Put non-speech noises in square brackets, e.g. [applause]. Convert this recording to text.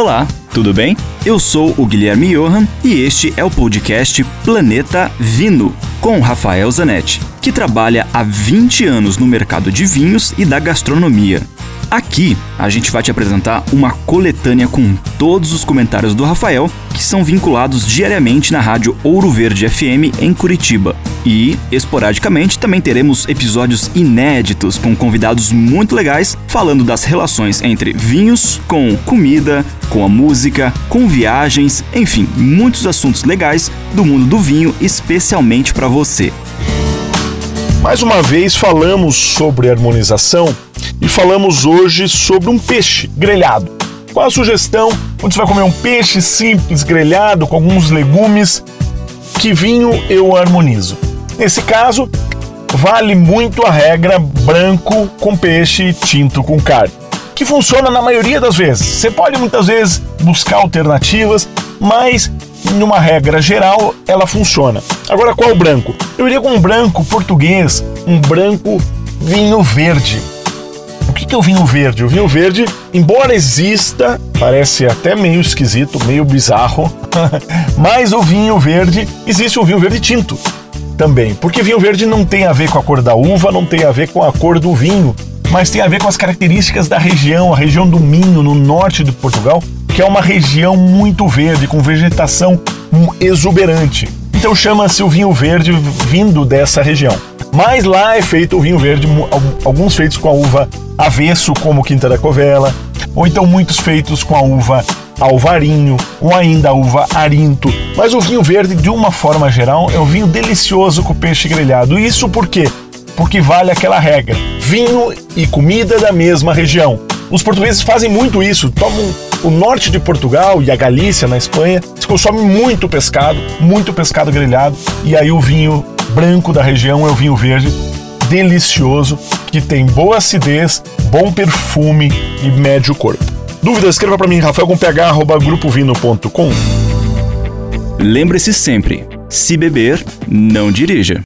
Olá, tudo bem? Eu sou o Guilherme Johan e este é o podcast Planeta Vino, com Rafael Zanetti, que trabalha há 20 anos no mercado de vinhos e da gastronomia. Aqui a gente vai te apresentar uma coletânea com todos os comentários do Rafael que são vinculados diariamente na rádio Ouro Verde FM em Curitiba. E, esporadicamente, também teremos episódios inéditos com convidados muito legais falando das relações entre vinhos, com comida, com a música, com viagens, enfim, muitos assuntos legais do mundo do vinho, especialmente para você. Mais uma vez falamos sobre harmonização e falamos hoje sobre um peixe grelhado. Qual a sugestão? Quando você vai comer um peixe simples grelhado com alguns legumes, que vinho eu harmonizo? Nesse caso, vale muito a regra branco com peixe, tinto com carne, que funciona na maioria das vezes. Você pode muitas vezes buscar alternativas, mas numa regra geral ela funciona. Agora qual branco? Eu iria com um branco português, um branco vinho verde que, é o vinho verde? O vinho verde, embora exista, parece até meio esquisito, meio bizarro, [laughs] mas o vinho verde, existe o vinho verde tinto também. Porque vinho verde não tem a ver com a cor da uva, não tem a ver com a cor do vinho, mas tem a ver com as características da região, a região do Minho, no norte de Portugal, que é uma região muito verde, com vegetação exuberante. Então chama-se o vinho verde vindo dessa região. Mas lá é feito o vinho verde, alguns feitos com a uva avesso, como Quinta da Covela, ou então muitos feitos com a uva alvarinho, ou ainda a uva arinto. Mas o vinho verde, de uma forma geral, é um vinho delicioso com peixe grelhado. Isso por quê? Porque vale aquela regra: vinho e comida da mesma região. Os portugueses fazem muito isso, tomam o norte de Portugal e a Galícia, na Espanha, se consome muito pescado, muito pescado grelhado, e aí o vinho branco da região é o vinho verde, delicioso, que tem boa acidez, bom perfume e médio corpo. Dúvidas? Escreva para mim, rafael com ph, Lembre-se sempre, se beber, não dirija.